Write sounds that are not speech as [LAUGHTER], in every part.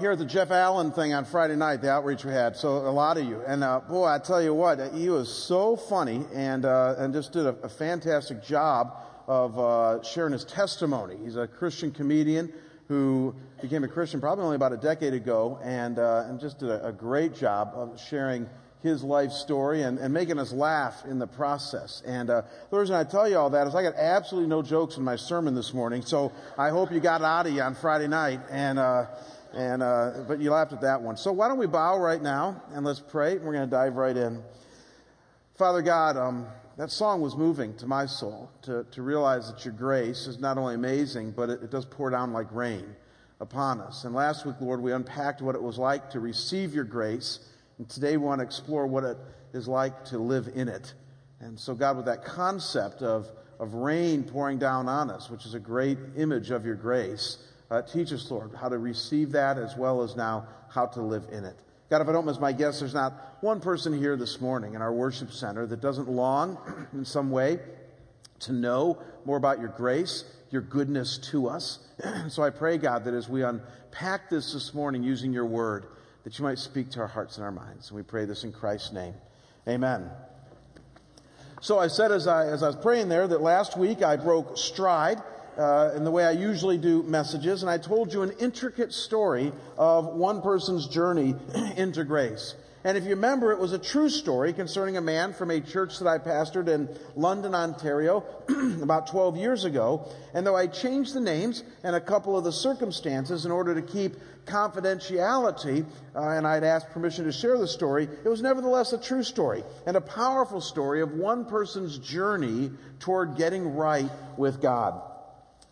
here at the Jeff Allen thing on Friday night, the outreach we had. So a lot of you, and uh, boy, I tell you what, he was so funny and uh, and just did a, a fantastic job of uh, sharing his testimony. He's a Christian comedian who became a Christian probably only about a decade ago, and uh, and just did a, a great job of sharing his life story and, and making us laugh in the process. And uh, the reason I tell you all that is I got absolutely no jokes in my sermon this morning, so I hope you got out of you on Friday night. And uh, and uh, but you laughed at that one. So why don't we bow right now and let's pray. We're going to dive right in. Father God, um, that song was moving to my soul to, to realize that your grace is not only amazing, but it, it does pour down like rain upon us. And last week, Lord, we unpacked what it was like to receive your grace and today we want to explore what it is like to live in it. And so, God, with that concept of, of rain pouring down on us, which is a great image of your grace, uh, teach us, Lord, how to receive that as well as now how to live in it. God, if I don't miss my guess, there's not one person here this morning in our worship center that doesn't long [CLEARS THROAT] in some way to know more about your grace, your goodness to us. [CLEARS THROAT] so I pray, God, that as we unpack this this morning using your word, that you might speak to our hearts and our minds. And we pray this in Christ's name. Amen. So I said as I, as I was praying there that last week I broke stride uh, in the way I usually do messages, and I told you an intricate story of one person's journey [CLEARS THROAT] into grace. And if you remember, it was a true story concerning a man from a church that I pastored in London, Ontario, [CLEARS THROAT] about 12 years ago. And though I changed the names and a couple of the circumstances in order to keep confidentiality, uh, and I'd asked permission to share the story, it was nevertheless a true story and a powerful story of one person's journey toward getting right with God.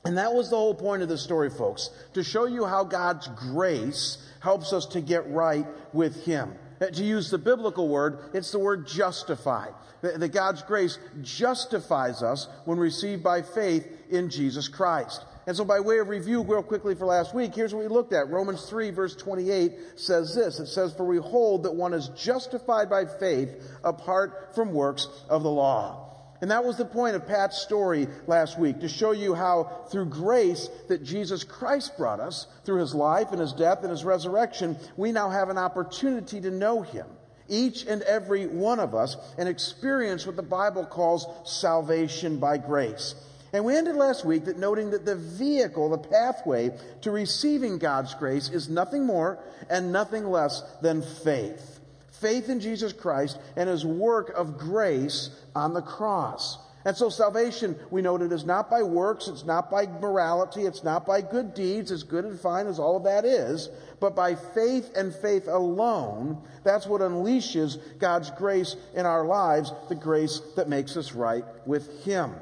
And that was the whole point of the story, folks, to show you how God's grace helps us to get right with Him. Uh, to use the biblical word, it's the word justify. That God's grace justifies us when received by faith in Jesus Christ. And so, by way of review, real quickly for last week, here's what we looked at. Romans 3, verse 28 says this It says, For we hold that one is justified by faith apart from works of the law. And that was the point of Pat's story last week, to show you how through grace that Jesus Christ brought us, through his life and his death and his resurrection, we now have an opportunity to know him. Each and every one of us and experience what the Bible calls salvation by grace. And we ended last week that noting that the vehicle, the pathway to receiving God's grace is nothing more and nothing less than faith faith in Jesus Christ and his work of grace on the cross. And so salvation, we noted, it is not by works, it's not by morality, it's not by good deeds, as good and fine as all of that is, but by faith and faith alone. That's what unleashes God's grace in our lives, the grace that makes us right with Him.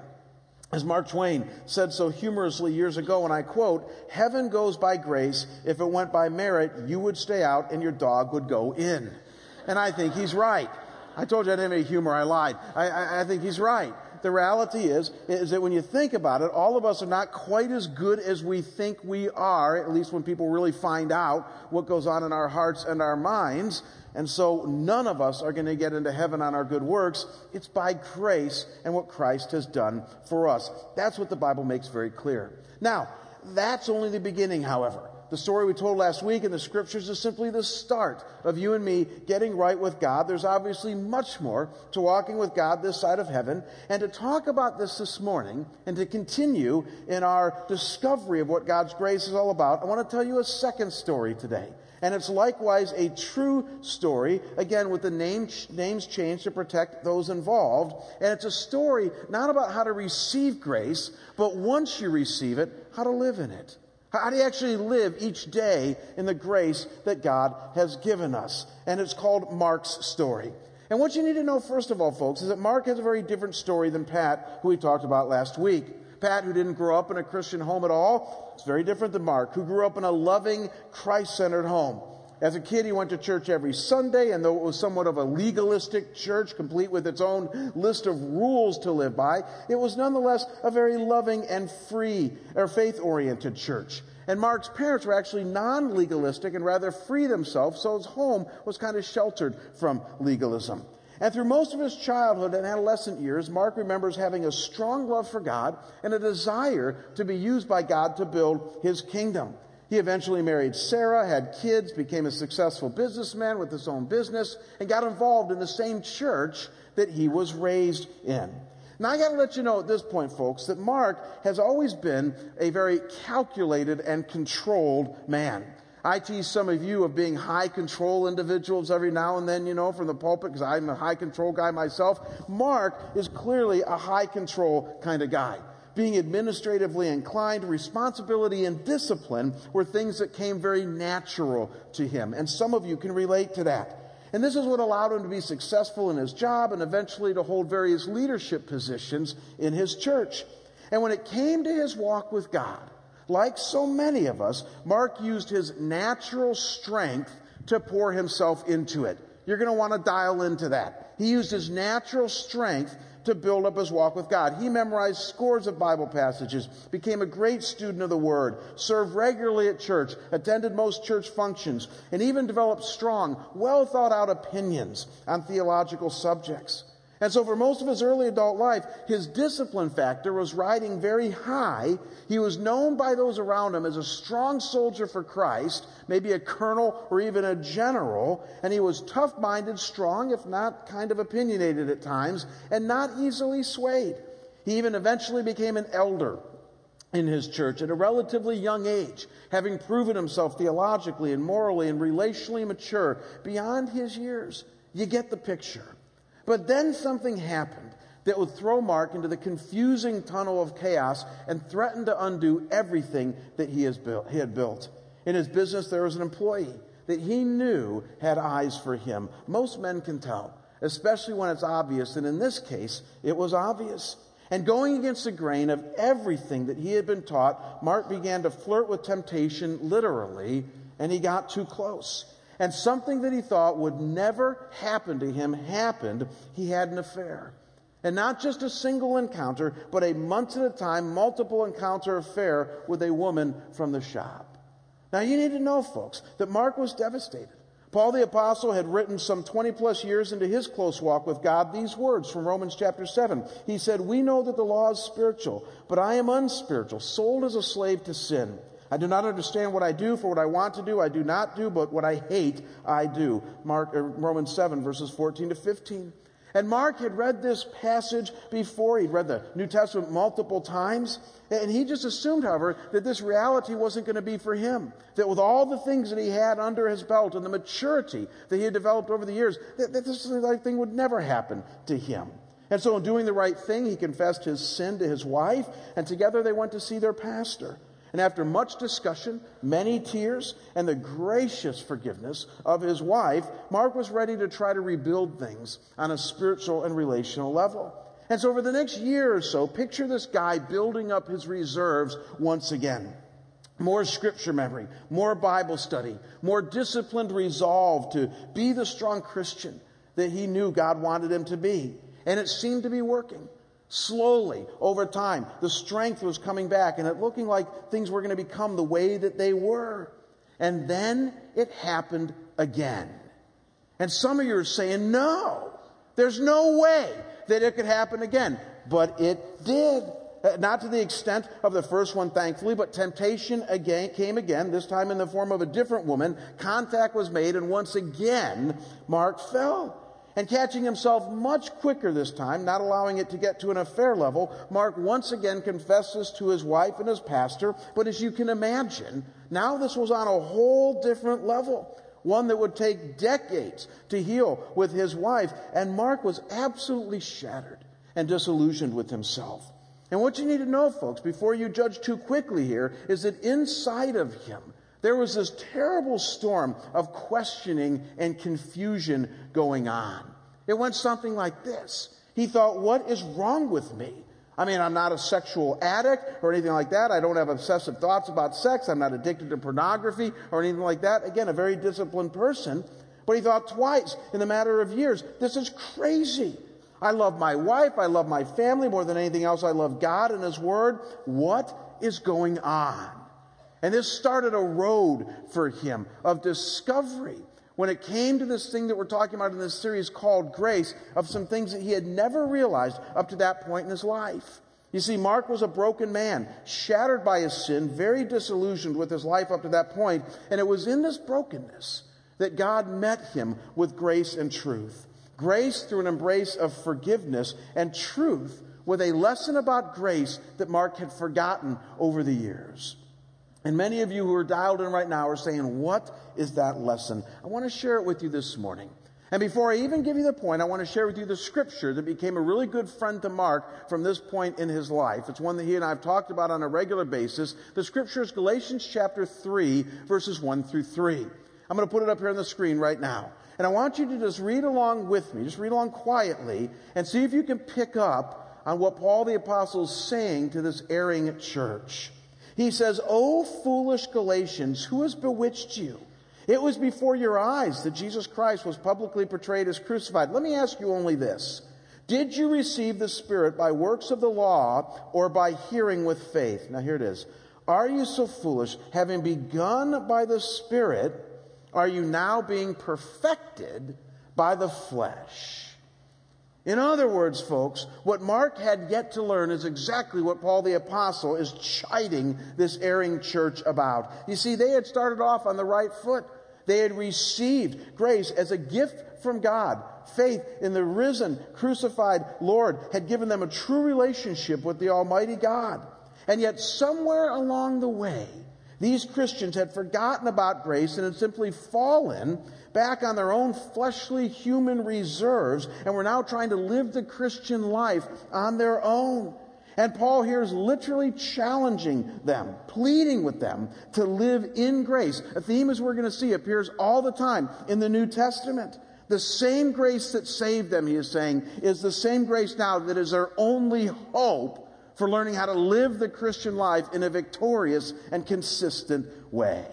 As Mark Twain said so humorously years ago, and I quote, Heaven goes by grace. If it went by merit, you would stay out and your dog would go in. And I think he's right. I told you I didn't have any humor. I lied. I, I, I think he's right. The reality is, is that when you think about it, all of us are not quite as good as we think we are, at least when people really find out what goes on in our hearts and our minds. And so none of us are going to get into heaven on our good works. It's by grace and what Christ has done for us. That's what the Bible makes very clear. Now, that's only the beginning, however. The story we told last week in the scriptures is simply the start of you and me getting right with God. There's obviously much more to walking with God this side of heaven. And to talk about this this morning and to continue in our discovery of what God's grace is all about, I want to tell you a second story today. And it's likewise a true story, again, with the name, names changed to protect those involved. And it's a story not about how to receive grace, but once you receive it, how to live in it. How do you actually live each day in the grace that God has given us? And it's called Mark's story. And what you need to know, first of all, folks, is that Mark has a very different story than Pat, who we talked about last week. Pat, who didn't grow up in a Christian home at all, is very different than Mark, who grew up in a loving, Christ centered home. As a kid, he went to church every Sunday, and though it was somewhat of a legalistic church, complete with its own list of rules to live by, it was nonetheless a very loving and free or faith oriented church. And Mark's parents were actually non legalistic and rather free themselves, so his home was kind of sheltered from legalism. And through most of his childhood and adolescent years, Mark remembers having a strong love for God and a desire to be used by God to build his kingdom. He eventually married Sarah, had kids, became a successful businessman with his own business, and got involved in the same church that he was raised in. Now, I got to let you know at this point, folks, that Mark has always been a very calculated and controlled man. I tease some of you of being high control individuals every now and then, you know, from the pulpit, because I'm a high control guy myself. Mark is clearly a high control kind of guy. Being administratively inclined, responsibility and discipline were things that came very natural to him. And some of you can relate to that. And this is what allowed him to be successful in his job and eventually to hold various leadership positions in his church. And when it came to his walk with God, like so many of us, Mark used his natural strength to pour himself into it. You're going to want to dial into that. He used his natural strength to build up his walk with God. He memorized scores of Bible passages, became a great student of the Word, served regularly at church, attended most church functions, and even developed strong, well thought out opinions on theological subjects. And so for most of his early adult life, his discipline factor was riding very high. He was known by those around him as a strong soldier for Christ, maybe a colonel or even a general, and he was tough-minded, strong, if not kind of opinionated at times, and not easily swayed. He even eventually became an elder in his church at a relatively young age, having proven himself theologically and morally and relationally mature beyond his years. You get the picture. But then something happened that would throw Mark into the confusing tunnel of chaos and threaten to undo everything that he, has built, he had built. In his business, there was an employee that he knew had eyes for him. Most men can tell, especially when it's obvious, and in this case, it was obvious. And going against the grain of everything that he had been taught, Mark began to flirt with temptation literally, and he got too close. And something that he thought would never happen to him happened. He had an affair. And not just a single encounter, but a months at a time, multiple encounter affair with a woman from the shop. Now you need to know, folks, that Mark was devastated. Paul the apostle had written some 20 plus years into his close walk with God these words from Romans chapter 7. He said, We know that the law is spiritual, but I am unspiritual, sold as a slave to sin. I do not understand what I do, for what I want to do, I do not do, but what I hate, I do. Mark, uh, Romans 7, verses 14 to 15. And Mark had read this passage before. He'd read the New Testament multiple times. And he just assumed, however, that this reality wasn't going to be for him. That with all the things that he had under his belt and the maturity that he had developed over the years, that, that this thing would never happen to him. And so in doing the right thing, he confessed his sin to his wife, and together they went to see their pastor. And after much discussion, many tears, and the gracious forgiveness of his wife, Mark was ready to try to rebuild things on a spiritual and relational level. And so, over the next year or so, picture this guy building up his reserves once again. More scripture memory, more Bible study, more disciplined resolve to be the strong Christian that he knew God wanted him to be. And it seemed to be working. Slowly, over time, the strength was coming back and it looking like things were going to become the way that they were. And then it happened again. And some of you are saying, no, there's no way that it could happen again. But it did. Uh, not to the extent of the first one, thankfully, but temptation again came again, this time in the form of a different woman. Contact was made, and once again, Mark fell. And catching himself much quicker this time, not allowing it to get to an affair level, Mark once again confesses to his wife and his pastor. But as you can imagine, now this was on a whole different level. One that would take decades to heal with his wife. And Mark was absolutely shattered and disillusioned with himself. And what you need to know, folks, before you judge too quickly here, is that inside of him, there was this terrible storm of questioning and confusion going on. It went something like this. He thought, what is wrong with me? I mean, I'm not a sexual addict or anything like that. I don't have obsessive thoughts about sex. I'm not addicted to pornography or anything like that. Again, a very disciplined person. But he thought twice in a matter of years, this is crazy. I love my wife. I love my family more than anything else. I love God and His Word. What is going on? And this started a road for him of discovery when it came to this thing that we're talking about in this series called grace, of some things that he had never realized up to that point in his life. You see, Mark was a broken man, shattered by his sin, very disillusioned with his life up to that point, and it was in this brokenness that God met him with grace and truth. Grace through an embrace of forgiveness, and truth with a lesson about grace that Mark had forgotten over the years. And many of you who are dialed in right now are saying, What is that lesson? I want to share it with you this morning. And before I even give you the point, I want to share with you the scripture that became a really good friend to Mark from this point in his life. It's one that he and I have talked about on a regular basis. The scripture is Galatians chapter 3, verses 1 through 3. I'm going to put it up here on the screen right now. And I want you to just read along with me, just read along quietly, and see if you can pick up on what Paul the Apostle is saying to this erring church. He says, O foolish Galatians, who has bewitched you? It was before your eyes that Jesus Christ was publicly portrayed as crucified. Let me ask you only this. Did you receive the Spirit by works of the law or by hearing with faith? Now here it is. Are you so foolish? Having begun by the Spirit, are you now being perfected by the flesh? In other words, folks, what Mark had yet to learn is exactly what Paul the Apostle is chiding this erring church about. You see, they had started off on the right foot. They had received grace as a gift from God. Faith in the risen, crucified Lord had given them a true relationship with the Almighty God. And yet, somewhere along the way, these Christians had forgotten about grace and had simply fallen back on their own fleshly human reserves and were now trying to live the Christian life on their own. And Paul here is literally challenging them, pleading with them to live in grace. A theme, as we're going to see, appears all the time in the New Testament. The same grace that saved them, he is saying, is the same grace now that is their only hope for learning how to live the Christian life in a victorious and consistent way.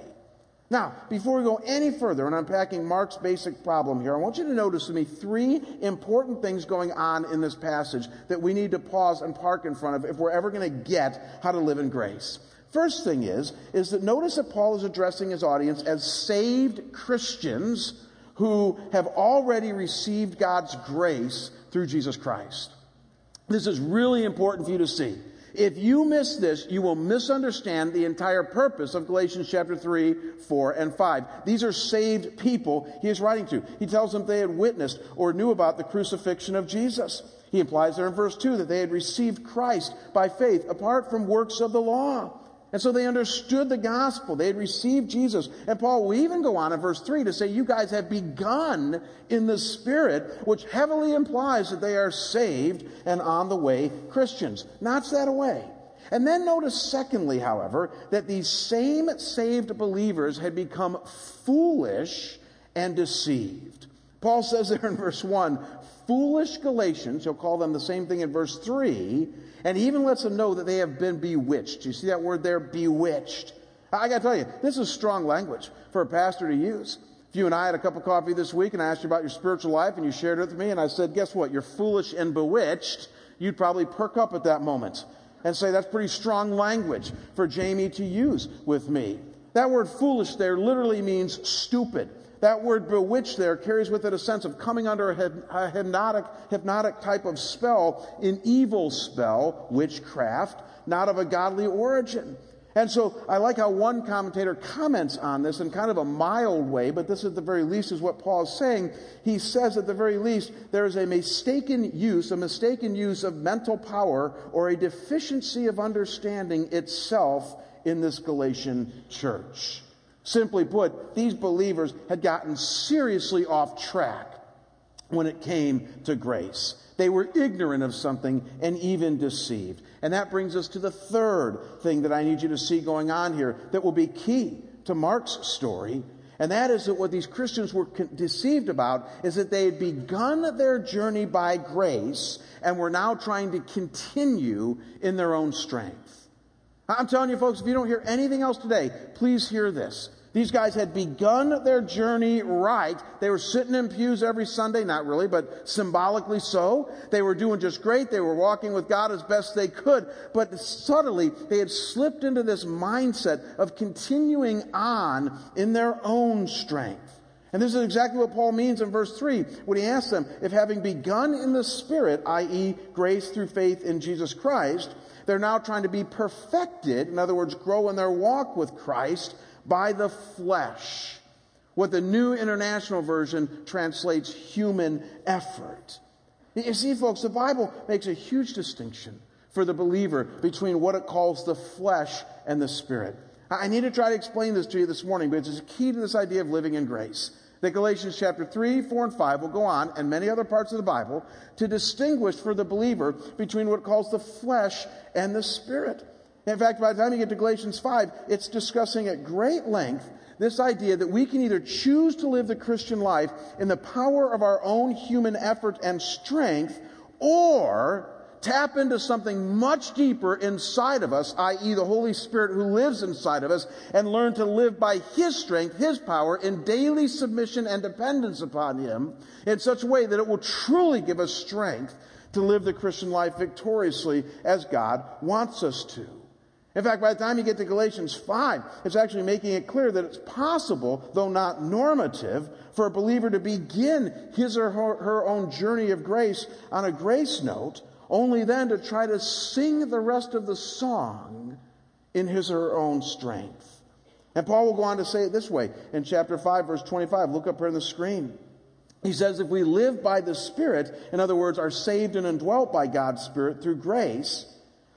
Now, before we go any further in unpacking Mark's basic problem here, I want you to notice with me three important things going on in this passage that we need to pause and park in front of if we're ever going to get how to live in grace. First thing is, is that notice that Paul is addressing his audience as saved Christians who have already received God's grace through Jesus Christ. This is really important for you to see. If you miss this, you will misunderstand the entire purpose of Galatians chapter 3, 4, and 5. These are saved people he is writing to. He tells them they had witnessed or knew about the crucifixion of Jesus. He implies there in verse 2 that they had received Christ by faith apart from works of the law. And so they understood the gospel. They had received Jesus. And Paul will even go on in verse 3 to say, You guys have begun in the Spirit, which heavily implies that they are saved and on the way Christians. Not that away. And then notice, secondly, however, that these same saved believers had become foolish and deceived. Paul says there in verse 1, foolish Galatians, he'll call them the same thing in verse 3, and he even lets them know that they have been bewitched. You see that word there, bewitched. I got to tell you, this is strong language for a pastor to use. If you and I had a cup of coffee this week and I asked you about your spiritual life and you shared it with me and I said, guess what? You're foolish and bewitched. You'd probably perk up at that moment and say, that's pretty strong language for Jamie to use with me. That word foolish there literally means stupid. That word bewitched there carries with it a sense of coming under a hypnotic, hypnotic type of spell, an evil spell, witchcraft, not of a godly origin. And so I like how one commentator comments on this in kind of a mild way, but this at the very least is what Paul is saying. He says at the very least there is a mistaken use, a mistaken use of mental power or a deficiency of understanding itself in this Galatian church. Simply put, these believers had gotten seriously off track when it came to grace. They were ignorant of something and even deceived. And that brings us to the third thing that I need you to see going on here that will be key to Mark's story. And that is that what these Christians were deceived about is that they had begun their journey by grace and were now trying to continue in their own strength. I'm telling you, folks, if you don't hear anything else today, please hear this. These guys had begun their journey right. They were sitting in pews every Sunday, not really, but symbolically so. They were doing just great. They were walking with God as best they could. But subtly, they had slipped into this mindset of continuing on in their own strength. And this is exactly what Paul means in verse 3 when he asks them, if having begun in the Spirit, i.e., grace through faith in Jesus Christ, They're now trying to be perfected, in other words, grow in their walk with Christ by the flesh. What the New International Version translates human effort. You see, folks, the Bible makes a huge distinction for the believer between what it calls the flesh and the spirit. I need to try to explain this to you this morning, but it's key to this idea of living in grace. That Galatians chapter 3, 4, and 5 will go on, and many other parts of the Bible, to distinguish for the believer between what it calls the flesh and the spirit. In fact, by the time you get to Galatians 5, it's discussing at great length this idea that we can either choose to live the Christian life in the power of our own human effort and strength, or tap into something much deeper inside of us, i.e., the Holy Spirit who lives inside of us, and learn to live by His strength, His power, in daily submission and dependence upon Him in such a way that it will truly give us strength to live the Christian life victoriously as God wants us to. In fact, by the time you get to Galatians 5, it's actually making it clear that it's possible, though not normative, for a believer to begin his or her, her own journey of grace on a grace note only then to try to sing the rest of the song in his or her own strength. And Paul will go on to say it this way in chapter 5, verse 25. Look up here on the screen. He says, if we live by the Spirit, in other words, are saved and indwelt by God's Spirit through grace,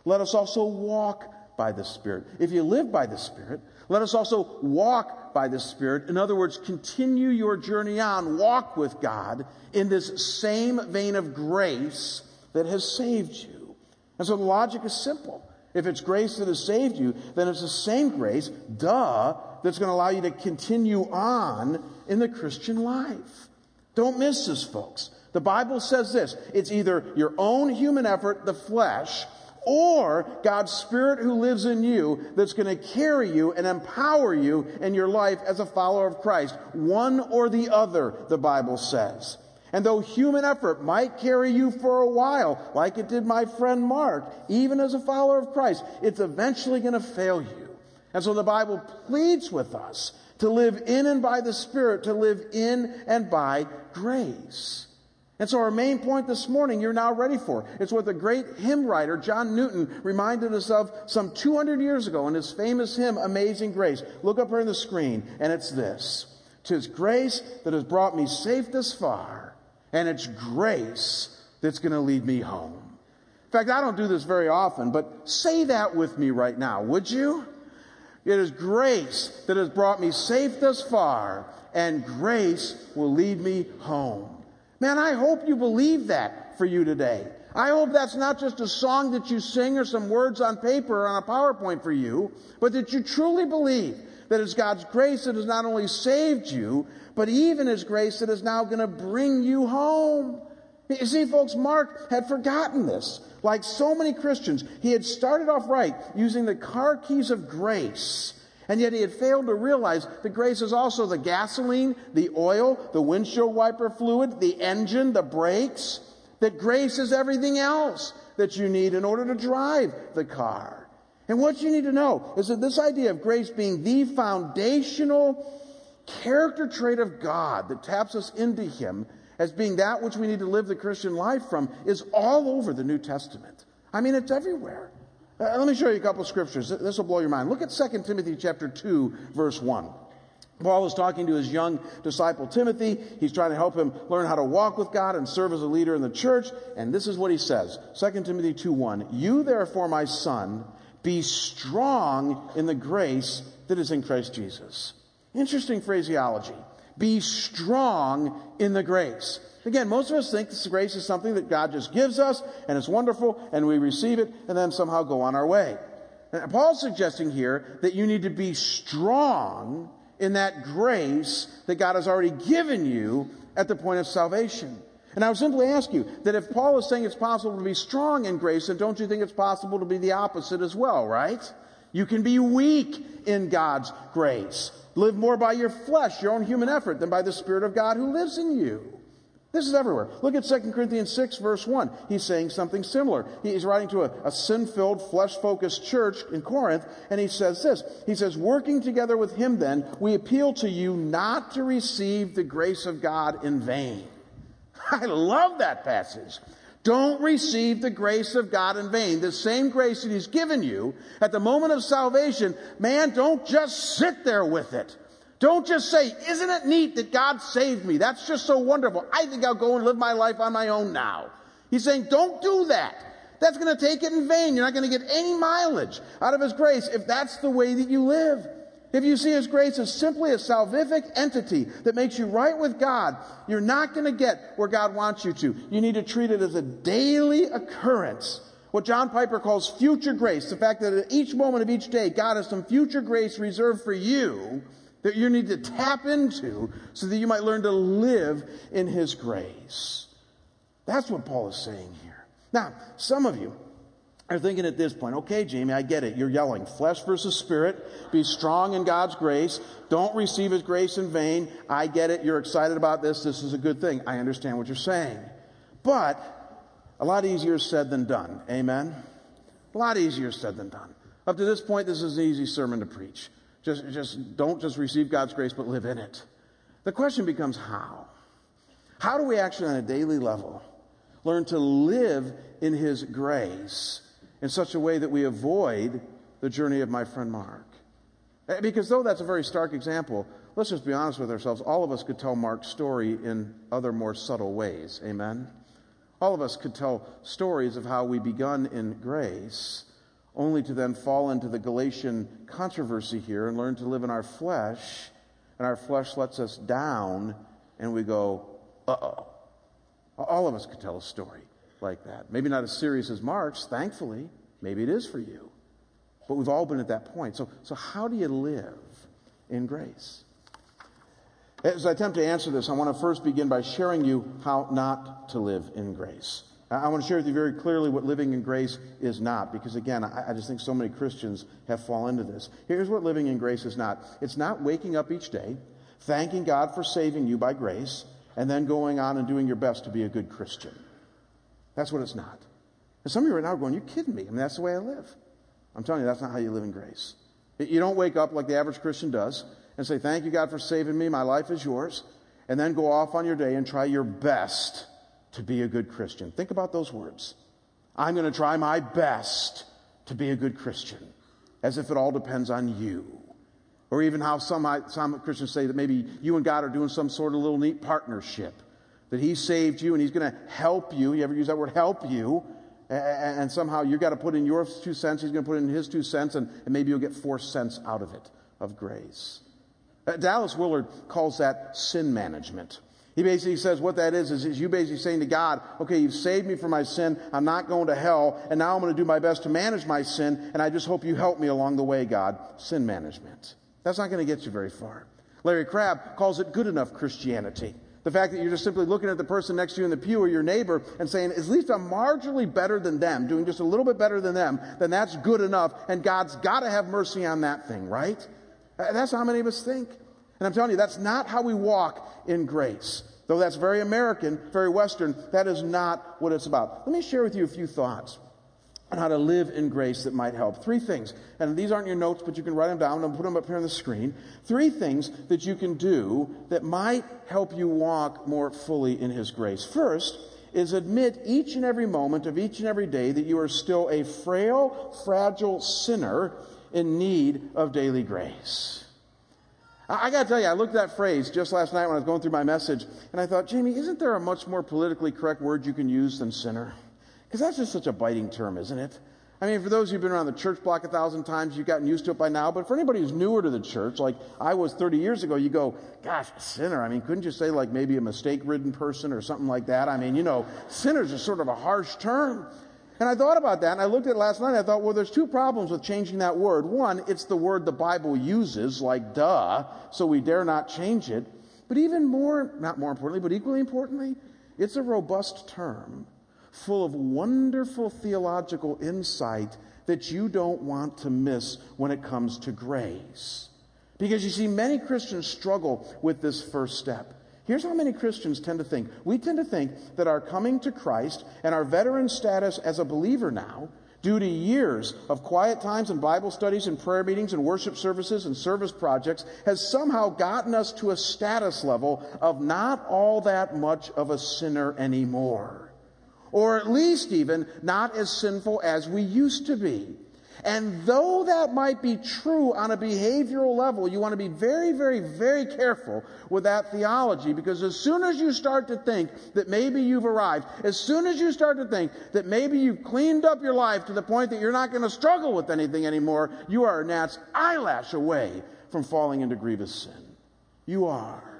let us also walk by the Spirit. If you live by the Spirit, let us also walk by the Spirit. In other words, continue your journey on, walk with God in this same vein of grace that has saved you. And so the logic is simple. If it's grace that has saved you, then it's the same grace, duh, that's going to allow you to continue on in the Christian life. Don't miss this, folks. The Bible says this it's either your own human effort, the flesh, or God's Spirit who lives in you that's going to carry you and empower you in your life as a follower of Christ. One or the other, the Bible says. And though human effort might carry you for a while, like it did my friend Mark, even as a follower of Christ, it's eventually going to fail you. And so the Bible pleads with us to live in and by the Spirit, to live in and by grace. And so our main point this morning you're now ready for. It's what the great hymn writer John Newton reminded us of some 200 years ago in his famous hymn, Amazing Grace. Look up here on the screen, and it's this. Tis grace that has brought me safe this far and it's grace that's going to lead me home. In fact, I don't do this very often, but say that with me right now, would you? It is grace that has brought me safe thus far, and grace will lead me home. Man, I hope you believe that for you today. I hope that's not just a song that you sing or some words on paper or on a PowerPoint for you, but that you truly believe that it's God's grace that has not only saved you, but even His grace that is now going to bring you home. You see, folks, Mark had forgotten this. Like so many Christians, he had started off right using the car keys of grace. And yet he had failed to realize that grace is also the gasoline, the oil, the windshield wiper fluid, the engine, the brakes. That grace is everything else that you need in order to drive the car. And what you need to know is that this idea of grace being the foundational character trait of God that taps us into Him as being that which we need to live the Christian life from is all over the New Testament. I mean, it's everywhere. Uh, let me show you a couple of scriptures. This will blow your mind. Look at 2 Timothy chapter 2, verse 1. Paul is talking to his young disciple Timothy. He's trying to help him learn how to walk with God and serve as a leader in the church. And this is what he says. 2 Timothy 2, 1. You therefore, my son, be strong in the grace that is in Christ Jesus. Interesting phraseology. Be strong in the grace. Again, most of us think this grace is something that God just gives us and it's wonderful and we receive it and then somehow go on our way. And Paul's suggesting here that you need to be strong in that grace that God has already given you at the point of salvation. And I would simply ask you that if Paul is saying it's possible to be strong in grace, then don't you think it's possible to be the opposite as well, right? You can be weak in God's grace. Live more by your flesh, your own human effort, than by the Spirit of God who lives in you. This is everywhere. Look at 2 Corinthians 6, verse 1. He's saying something similar. He's writing to a, a sin filled, flesh focused church in Corinth, and he says this. He says, Working together with him, then, we appeal to you not to receive the grace of God in vain. [LAUGHS] I love that passage. Don't receive the grace of God in vain. The same grace that He's given you at the moment of salvation, man, don't just sit there with it. Don't just say, isn't it neat that God saved me? That's just so wonderful. I think I'll go and live my life on my own now. He's saying, don't do that. That's going to take it in vain. You're not going to get any mileage out of His grace if that's the way that you live. If you see His grace as simply a salvific entity that makes you right with God, you're not going to get where God wants you to. You need to treat it as a daily occurrence. What John Piper calls future grace. The fact that at each moment of each day, God has some future grace reserved for you that you need to tap into so that you might learn to live in His grace. That's what Paul is saying here. Now, some of you, are thinking at this point, okay, Jamie, I get it. You're yelling flesh versus spirit. Be strong in God's grace. Don't receive His grace in vain. I get it. You're excited about this. This is a good thing. I understand what you're saying. But a lot easier said than done. Amen? A lot easier said than done. Up to this point, this is an easy sermon to preach. Just, just don't just receive God's grace, but live in it. The question becomes how? How do we actually, on a daily level, learn to live in His grace? In such a way that we avoid the journey of my friend Mark. Eh, because though that's a very stark example, let's just be honest with ourselves. All of us could tell Mark's story in other more subtle ways. Amen? All of us could tell stories of how we begun in grace, only to then fall into the Galatian controversy here and learn to live in our flesh, and our flesh lets us down, and we go, uh oh. All of us could tell a story like that. Maybe not as serious as Mark's, thankfully. Maybe it is for you. But we've all been at that point. So, so how do you live in grace? As I attempt to answer this, I want to first begin by sharing you how not to live in grace. I want to share with you very clearly what living in grace is not, because again, I, I just think so many Christians have fallen into this. Here's what living in grace is not it's not waking up each day, thanking God for saving you by grace, and then going on and doing your best to be a good Christian. That's what it's not. And some of you right now are going, You're kidding me. I mean, that's the way I live. I'm telling you, that's not how you live in grace. You don't wake up like the average Christian does and say, Thank you, God, for saving me. My life is yours. And then go off on your day and try your best to be a good Christian. Think about those words. I'm going to try my best to be a good Christian, as if it all depends on you. Or even how some, some Christians say that maybe you and God are doing some sort of little neat partnership that He saved you and He's going to help you. You ever use that word, help you? And, somehow you've got to put in your two cents, He's going to put in His two cents, and, and maybe you'll get four cents out of it, of grace. Uh, Dallas Willard calls that sin management. He basically says what that is, is, is you basically saying to God, okay, you've saved me from my sin. I'm not going to hell. And now I'm going to do my best to manage my sin. And I just hope you help me along the way, God. Sin management. That's not going to get you very far. Larry Crabb calls it good enough Christianity. The fact that you're just simply looking at the person next to you in the pew or your neighbor and saying, at least I'm marginally better than them, doing just a little bit better than them, then that's good enough. And God's got to have mercy on that thing, right? Uh, that's how many of us think. And I'm telling you, that's not how we walk in grace. Though that's very American, very Western, that is not what it's about. Let me share with you a few thoughts on how to live in grace that might help. Three things, and these aren't your notes, but you can write them down and put them up here on the screen. Three things that you can do that might help you walk more fully in His grace. First is admit each and every moment of each and every day that you are still a frail, fragile sinner in need of daily grace. I, got to tell you, I looked at that phrase just last night when I was going through my message, and I thought, Jamie, isn't there a much more politically correct word you can use than sinner? Because that's just such a biting term, isn't it? I mean, for those who've been around the church block a thousand times, you've gotten used to it by now. But for anybody who's newer to the church, like I was 30 years ago, you go, gosh, sinner. I mean, couldn't you say like maybe a mistake ridden person or something like that? I mean, you know, sinners is sort of a harsh term. And I thought about that and I looked at it last night and I thought, well, there's two problems with changing that word. One, it's the word the Bible uses, like duh, so we dare not change it. But even more, not more importantly, but equally importantly, it's a robust term full of wonderful theological insight that you don't want to miss when it comes to grace. Because you see, many Christians struggle with this first step. Here's how many Christians tend to think. We tend to think that our coming to Christ and our veteran status as a believer now, due to years of quiet times and Bible studies and prayer meetings and worship services and service projects, has somehow gotten us to a status level of not all that much of a sinner anymore. Or at least even not as sinful as we used to be. And though that might be true on a behavioral level, you want to be very, very, very careful with that theology because as soon as you start to think that maybe you've arrived, as soon as you start to think that maybe you've cleaned up your life to the point that you're not going to struggle with anything anymore, you are a gnat's eyelash away from falling into grievous sin. You are.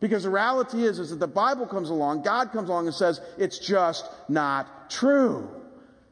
Because the reality is, is that the Bible comes along, God comes along and says, it's just not true.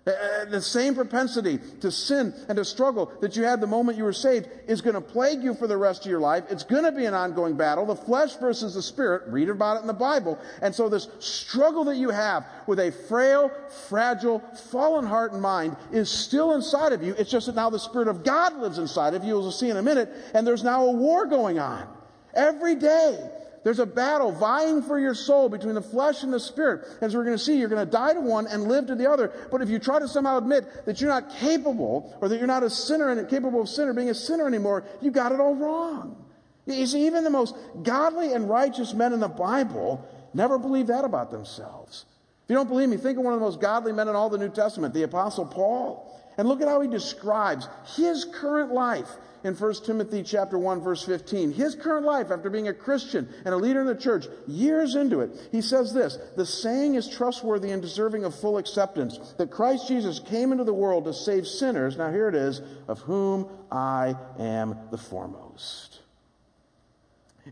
Uh, uh, the same propensity to sin and to struggle that you had the moment you were saved is going to plague you for the rest of your life. It's going to be an ongoing battle. The flesh versus the spirit. Read about it in the Bible. And so this struggle that you have with a frail, fragile, fallen heart and mind is still inside of you. It's just that now the Spirit of God lives inside of you, as we'll see in a minute, and there's now a war going on. Every day, there's a battle vying for your soul between the flesh and the spirit. As we're going to see, you're going to die to one and live to the other. But if you try to somehow admit that you're not capable or that you're not a sinner and capable of sin or being a sinner anymore, you got it all wrong. You see, even the most godly and righteous men in the Bible never believe that about themselves. If you don't believe me, think of one of the most godly men in all the New Testament, the Apostle Paul. And look at how he describes his current life in 1 Timothy chapter 1 verse 15. His current life after being a Christian and a leader in the church, years into it, he says this, the saying is trustworthy and deserving of full acceptance that Christ Jesus came into the world to save sinners. Now here it is, of whom I am the foremost.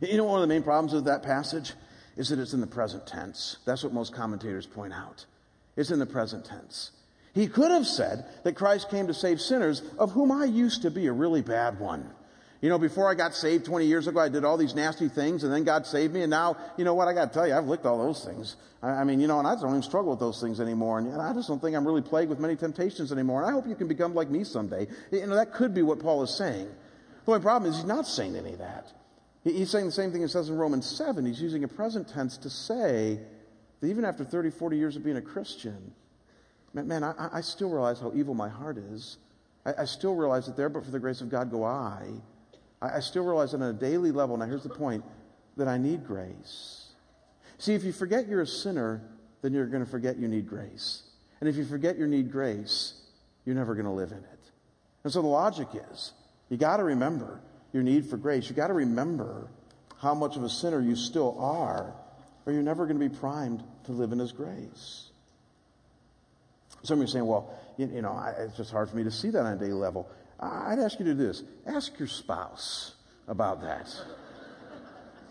You know one of the main problems with that passage is that it's in the present tense. That's what most commentators point out. It's in the present tense. He could have said that Christ came to save sinners, of whom I used to be a really bad one. You know, before I got saved 20 years ago, I did all these nasty things, and then God saved me, and now, you know what, I got to tell you, I've licked all those things. I, I, mean, you know, and I don't even struggle with those things anymore, and, and I just don't think I'm really plagued with many temptations anymore, and I hope you can become like me someday. You know, that could be what Paul is saying. The only problem is he's not saying any of that. He's saying the same thing he says in Romans 7. He's using a present tense to say that even after 30, 40 years of being a Christian, man, man I, I, still realize how evil my heart is. I, I, still realize that there, but for the grace of God, go I. I. I still realize that on a daily level, now here's the point, that I need grace. See, if you forget you're a sinner, then you're going to forget you need grace. And if you forget you need grace, you're never going to live in it. And so the logic is, you got to remember your need for grace. You got to remember how much of a sinner you still are, or you're never going to be primed to live in His grace. Some of you are saying, well, you, you know, I, it's just hard for me to see that on a daily level. I'd ask you to do this. Ask your spouse about that.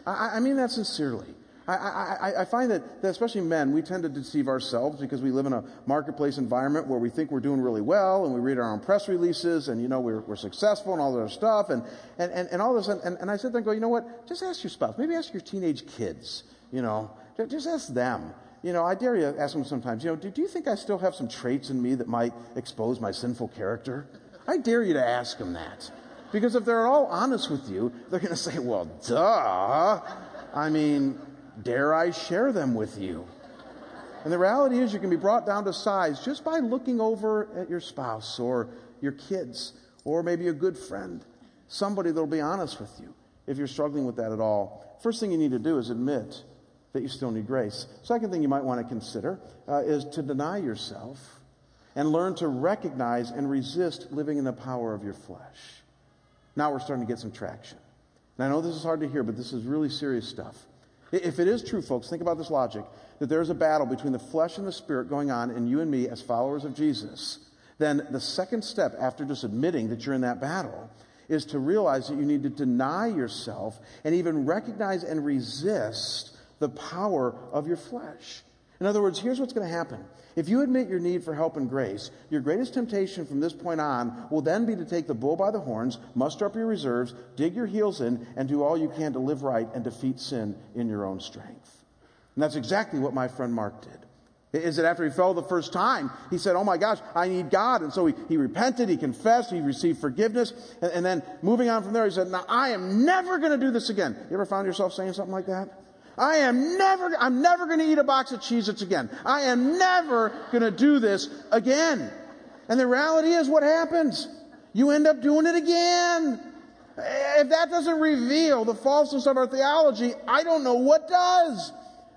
I, I mean that sincerely. I, I, I, find that, that, especially men, we tend to deceive ourselves because we live in a marketplace environment where we think we're doing really well and we read our own press releases and, you know, we're, we're successful and all that stuff and, and, and, and all this. And, and I sit there and go, you know what? Just ask your spouse. Maybe ask your teenage kids, you know. Just ask them you know, I dare you ask them sometimes, you know, do, do, you think I still have some traits in me that might expose my sinful character? I dare you to ask them that. Because if they're all honest with you, they're going to say, well, duh. I mean, dare I share them with you? And the reality is, you can be brought down to size just by looking over at your spouse or your kids or maybe a good friend, somebody that'll be honest with you if you're struggling with that at all. First thing you need to do is admit that you still need grace. Second thing you might want to consider uh, is to deny yourself and learn to recognize and resist living in the power of your flesh. Now we're starting to get some traction. And I know this is hard to hear, but this is really serious stuff. If it is true, folks, think about this logic that there is a battle between the flesh and the spirit going on in you and me as followers of Jesus, then the second step after just admitting that you're in that battle is to realize that you need to deny yourself and even recognize and resist the power of your flesh. In other words, here's what's going to happen. If you admit your need for help and grace, your greatest temptation from this point on will then be to take the bull by the horns, muster up your reserves, dig your heels in, and do all you can to live right and defeat sin in your own strength. And that's exactly what my friend Mark did. Is that after he fell the first time, he said, Oh my gosh, I need God. And so he, he repented, he confessed, he received forgiveness. And, and then moving on from there, he said, Now I am never going to do this again. You ever found yourself saying something like that? I am never, I'm never going to eat a box of Cheez Its again. I am never going to do this again. And the reality is what happens? You end up doing it again. If that doesn't reveal the falseness of our theology, I don't know what does.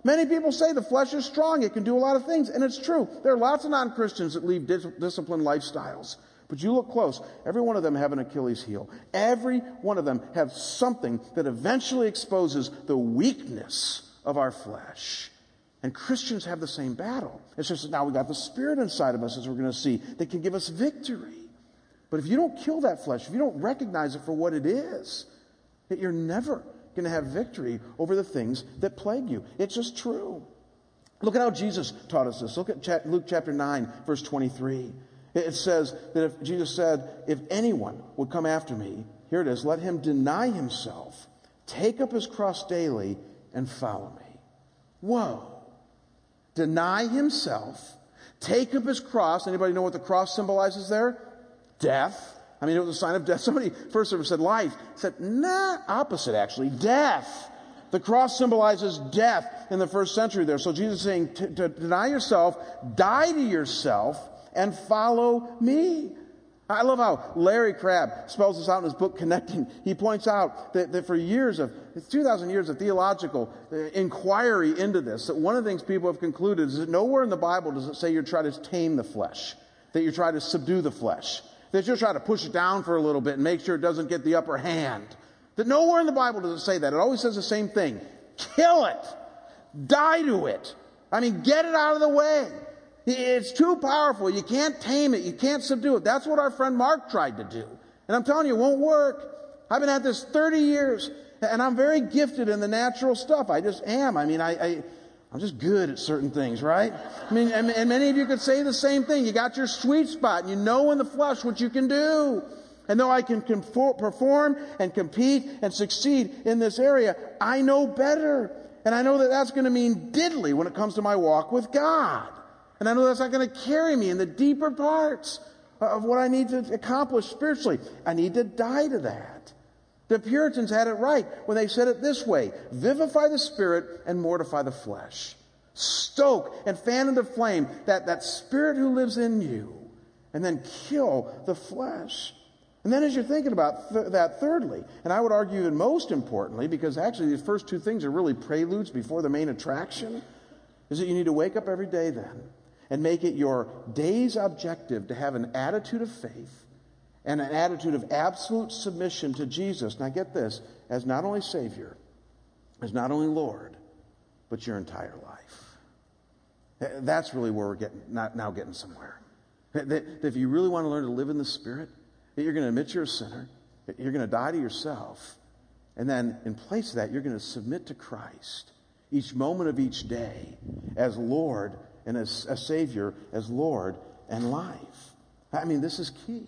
Many people say the flesh is strong. It can do a lot of things. And it's true. There are lots of non-Christians that lead dis- disciplined lifestyles. But you look close. Every one of them have an Achilles heel. Every one of them have something that eventually exposes the weakness of our flesh. And Christians have the same battle. It's just that now we got the Spirit inside of us, as we're going to see, that can give us victory. But if you don't kill that flesh, if you don't recognize it for what it is, that you're never going to have victory over the things that plague you. It's just true. Look at how Jesus taught us this. Look at Luke chapter 9, verse 23. It says that if Jesus said, if anyone would come after me, here it is, let him deny himself, take up his cross daily, and follow me. Whoa. Deny himself, take up his cross. Anybody know what the cross symbolizes there? Death. I mean, it was a sign of death. [LAUGHS] Somebody first ever said life. Said, nah, opposite actually, death. The cross symbolizes death in the first century there. So Jesus is saying, to deny yourself, die to yourself, and follow me. I love how Larry Crabb spells this out in his book, Connecting. He points out that, that for years of, 2,000 years of theological uh, inquiry into this, that one of the things people have concluded is that nowhere in the Bible does it say you're trying to tame the flesh, that you're trying to subdue the flesh, that you're trying to push it down for a little bit and make sure it doesn't get the upper hand. That nowhere in the Bible does it say that. It always says the same thing. Kill it. Die to it. I mean, get it out of the way. It's too powerful. You can't tame it. You can't subdue it. That's what our friend Mark tried to do. And I'm telling you, it won't work. I've been at this 30 years, and I'm very gifted in the natural stuff. I just am. I mean, I, I I'm just good at certain things, right? I mean, and, and many of you could say the same thing. You got your sweet spot, and you know in the flesh what you can do. And though I can perform and compete and succeed in this area, I know better. And I know that that's going to mean diddly when it comes to my walk with God. And I know that's not going to carry me in the deeper parts of what I need to accomplish spiritually. I need to die to that. The Puritans had it right when they said it this way vivify the spirit and mortify the flesh. Stoke and fan into flame that, that spirit who lives in you, and then kill the flesh. And then, as you're thinking about th- that, thirdly, and I would argue even most importantly, because actually these first two things are really preludes before the main attraction, is that you need to wake up every day then and make it your day's objective to have an attitude of faith and an attitude of absolute submission to Jesus. Now, get this as not only Savior, as not only Lord, but your entire life. That's really where we're getting, not now getting somewhere. That, if you really want to learn to live in the Spirit, that you're going to admit you're a sinner, that you're going to die to yourself, and then in place of that, you're going to submit to Christ each moment of each day as Lord and as a Savior, as Lord and life. I mean, this is key.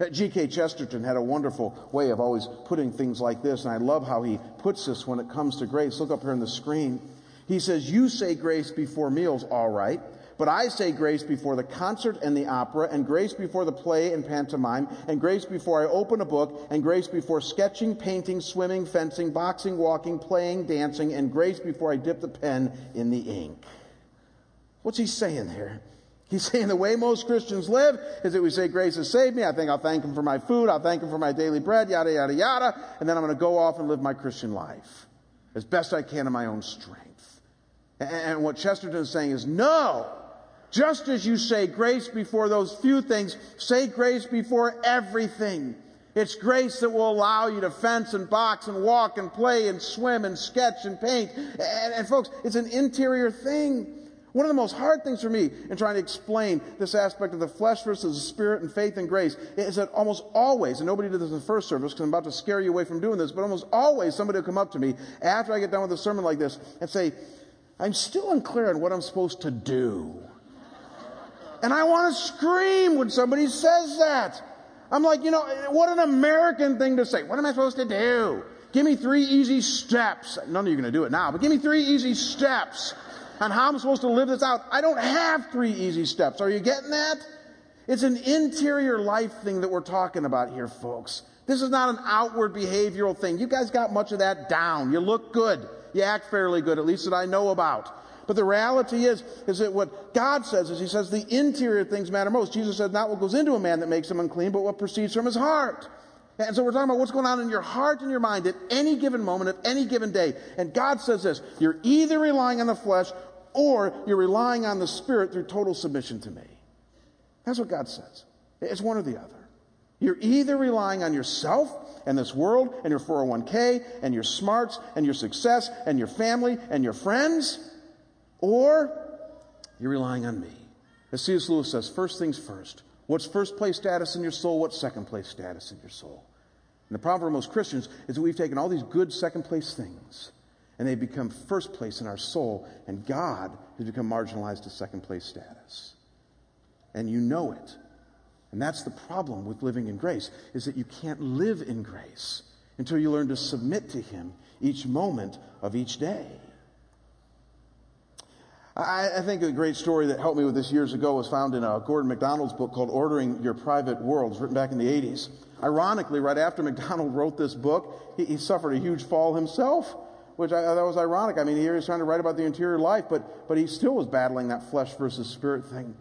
Uh, G.K. Chesterton had a wonderful way of always putting things like this, and I love how he puts this when it comes to grace. Look up here on the screen. He says, You say grace before meals, all right, but I say grace before the concert and the opera, and grace before the play and pantomime, and grace before I open a book, and grace before sketching, painting, swimming, fencing, boxing, walking, playing, dancing, and grace before I dip the pen in the ink. What's he saying there? He's [LAUGHS] saying the way most Christians live is that we say, Grace has saved me. I think I'll thank Him for my food. I'll thank Him for my daily bread, yada, yada, yada. And then I'm going to go off and live my Christian life as best I can in my own strength. And what Chesterton is saying is, no. Just as you say grace before those few things, say grace before everything. It's grace that will allow you to fence and box and walk and play and swim and sketch and paint. And, and folks, it's an interior thing. One of the most hard things for me in trying to explain this aspect of the flesh versus the spirit and faith and grace is that almost always, and nobody did this in the first service because I'm about to scare you away from doing this, but almost always somebody will come up to me after I get done with a sermon like this and say, I'm still unclear on what I'm supposed to do. And I want to scream when somebody says that. I'm like, you know, what an American thing to say. What am I supposed to do? Give me three easy steps. None of you are going to do it now, but give me three easy steps on how I'm supposed to live this out. I don't have three easy steps. Are you getting that? It's an interior life thing that we're talking about here, folks. This is not an outward behavioral thing. You guys got much of that down. You look good. You act fairly good, at least that I know about. But the reality is, is that what God says is He says the interior things matter most. Jesus said, not what goes into a man that makes him unclean, but what proceeds from his heart. And so we're talking about what's going on in your heart and your mind at any given moment, at any given day. And God says this you're either relying on the flesh or you're relying on the Spirit through total submission to me. That's what God says. It's one or the other. You're either relying on yourself and this world and your 401k and your smarts and your success and your family and your friends, or you're relying on me. As C.S. Lewis says, first things first. What's first place status in your soul? What's second place status in your soul? And the problem for most Christians is that we've taken all these good second place things and they become first place in our soul, and God has become marginalized to second place status. And you know it. And that's the problem with living in grace, is that you can't live in grace until you learn to submit to Him each moment of each day. I, I, think a great story that helped me with this years ago was found in a Gordon MacDonald's book called Ordering Your Private World. It's written back in the 80s. Ironically, right after [LAUGHS] MacDonald wrote this book, he, he suffered a huge fall himself, which I, that was ironic. I mean, he was trying to write about the interior life, but, but he still was battling that flesh versus spirit thing.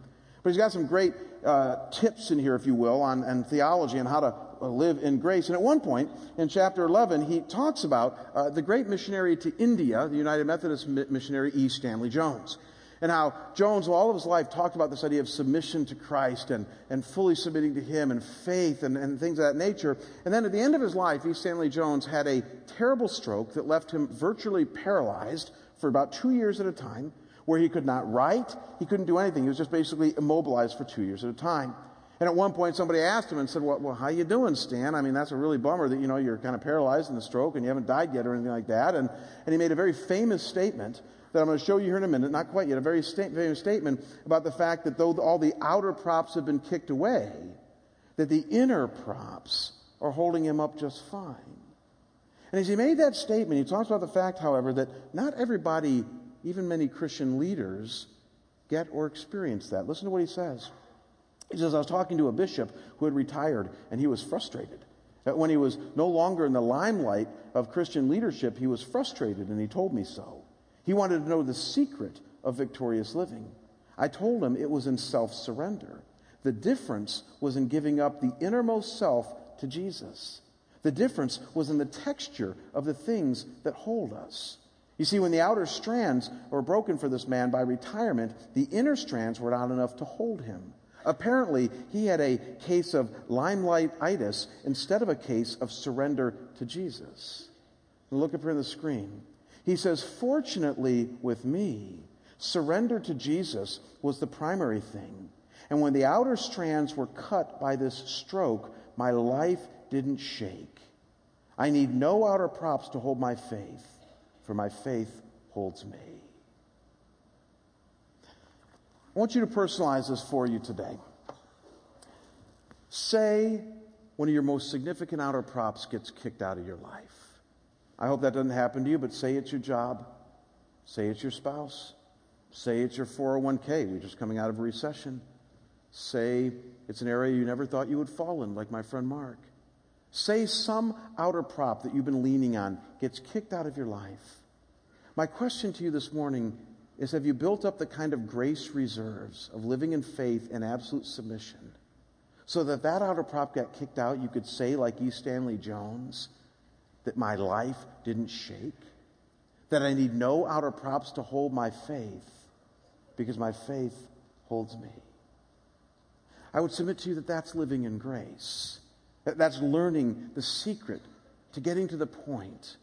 But he's got some great uh, tips in here, if you will, on, on theology and how to uh, live in grace. And at one point in chapter 11, he talks about uh, the great missionary to India, the United Methodist missionary E. Stanley Jones. And how Jones, all of his life, talked about this idea of submission to Christ and, and fully submitting to Him and faith and, and things of that nature. And then at the end of his life, E. Stanley Jones had a terrible stroke that left him virtually paralyzed for about two years at a time where he could not write, he couldn't do anything. He was just basically immobilized for two years at a time. And at one point, somebody asked him and said, well, well, how you doing, Stan? I mean, that's a really bummer that, you know, you're kind of paralyzed in the stroke and you haven't died yet or anything like that. And, and he made a very famous statement that I'm going to show you here in a minute, not quite yet, a very famous statement about the fact that though all the outer props have been kicked away, that the inner props are holding him up just fine. And as he made that statement, he talks about the fact, however, that not everybody even many Christian leaders get or experience that. Listen to what he says. He says, I was talking to a bishop who had retired, and he was frustrated. That when he was no longer in the limelight of Christian leadership, he was frustrated, and he told me so. He wanted to know the secret of victorious living. I told him it was in self surrender. The difference was in giving up the innermost self to Jesus. The difference was in the texture of the things that hold us. You see, when the outer strands were broken for this man by retirement, the inner strands were not enough to hold him. Apparently, he had a case of limelightitis instead of a case of surrender to Jesus. Look up here on the screen. He says, Fortunately, with me, surrender to Jesus was the primary thing. And when the outer strands were cut by this stroke, my life didn't shake. I need no outer props to hold my faith for my faith holds me. I want you to personalize this for you today. Say one of your most significant outer props gets kicked out of your life. I hope that doesn't happen to you, but say it's your job. Say it's your spouse. Say it's your 401k. We're just coming out of a recession. Say it's an area you never thought you would fall in, like my friend Mark. Say some outer prop that you've been leaning on gets kicked out of your life. My question to you this morning is Have you built up the kind of grace reserves of living in faith and absolute submission so that that outer prop got kicked out? You could say, like E. Stanley Jones, that my life didn't shake, that I need no outer props to hold my faith because my faith holds me. I would submit to you that that's living in grace. that That's learning the secret to getting to the point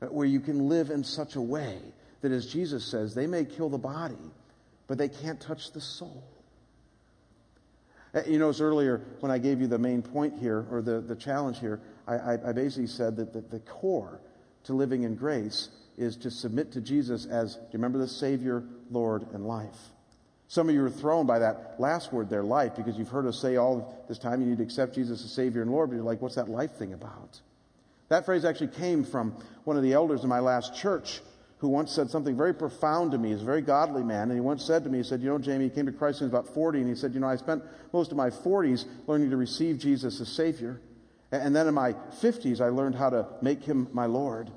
where you can live in such a way that, as Jesus says, they may kill the body, but they can't touch the soul. Uh, you notice earlier when I gave you the main point here, or the, the challenge here, I, I, I basically said that the, the core to living in grace is to submit to Jesus as, do you remember the Savior, Lord, and life? Some of you are thrown by that last word there, life, because you've heard us say all this time you need to accept Jesus as Savior and Lord, but you're like, what's that life thing about? That phrase actually came from one of the elders in my last church who once said something very profound to me. He's a very godly man. And he once said to me, he said, You know, Jamie, he came to Christ when he was about 40. And he said, You know, I spent most of my 40s learning to receive Jesus as Savior. And then in my 50s, I learned how to make him my Lord.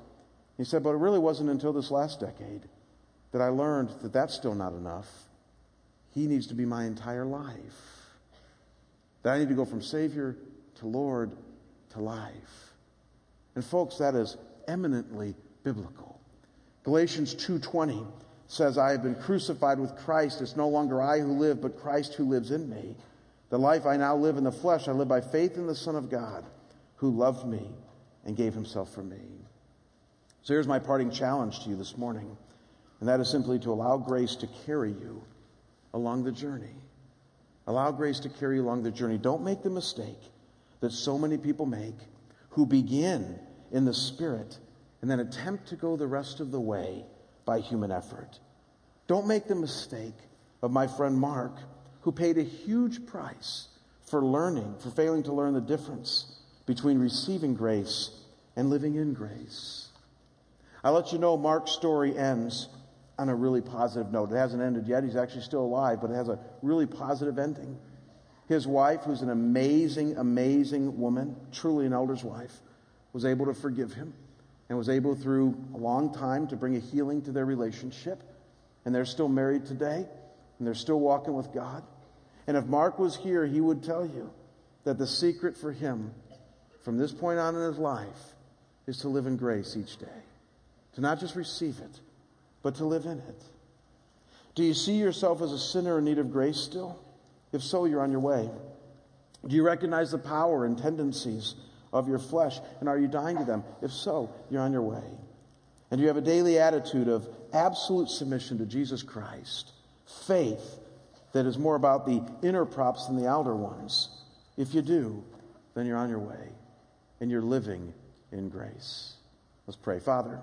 He said, But it really wasn't until this last decade that I learned that that's still not enough. He needs to be my entire life. That I need to go from Savior to Lord to life. And folks, that is eminently biblical. Galatians 2:20 says, "I have been crucified with Christ. It's no longer I who live, but Christ who lives in me. The life I now live in the flesh, I live by faith in the Son of God, who loved me and gave himself for me." So here's my parting challenge to you this morning, and that is simply to allow grace to carry you along the journey. Allow grace to carry you along the journey. Don't make the mistake that so many people make who begin in the Spirit and then attempt to go the rest of the way by human effort. Don't make the mistake of my friend Mark, who paid a huge price for learning, for failing to learn the difference between receiving grace and living in grace. I'll let you know Mark's story ends on a really positive note. It hasn't ended yet. He's actually still alive, but it has a really positive ending. His wife, who's an amazing, amazing woman, truly an elder's wife, was able to forgive him and was able through a long time to bring a healing to their relationship. And they're still married today, and they're still walking with God. And if Mark was here, he would tell you that the secret for him from this point on in his life is to live in grace each day, to not just receive it, but to live in it. Do you see yourself as a sinner in need of grace still? If so, you're on your way. Do you recognize the power and tendencies of your flesh? And are you dying to them? If so, you're on your way. And you have a daily attitude of absolute submission to Jesus Christ, faith that is more about the inner props than the outer ones. If you do, then you're on your way and you're living in grace. Let's pray. Father,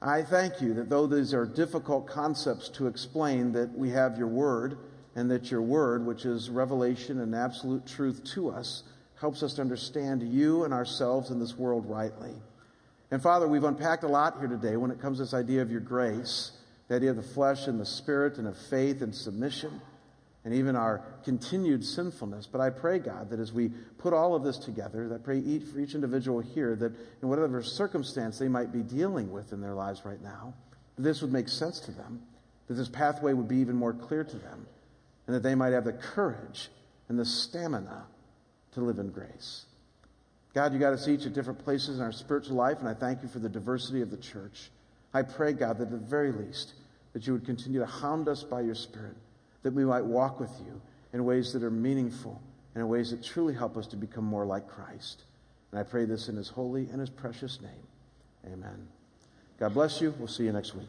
I thank you that though these are difficult concepts to explain, that we have your word and that your word, which is revelation and absolute truth to us, helps us to understand you and ourselves in this world rightly. And Father, we've unpacked a lot here today when it comes to this idea of your grace, the idea of the flesh and the spirit and of faith and submission and even our continued sinfulness. But I pray, God, that as we put all of this together, that pray each, for each individual here that in whatever circumstance they might be dealing with in their lives right now, this would make sense to them, that this pathway would be even more clear to them, and that they might have the courage and the stamina to live in grace. God, you got us each at different places in our spiritual life, and I thank you for the diversity of the church. I pray, God, that at the very least, that you would continue to hound us by your Spirit, that we might walk with you in ways that are meaningful and in ways that truly help us to become more like Christ. And I pray this in his holy and his precious name. Amen. God bless you. We'll see you next week.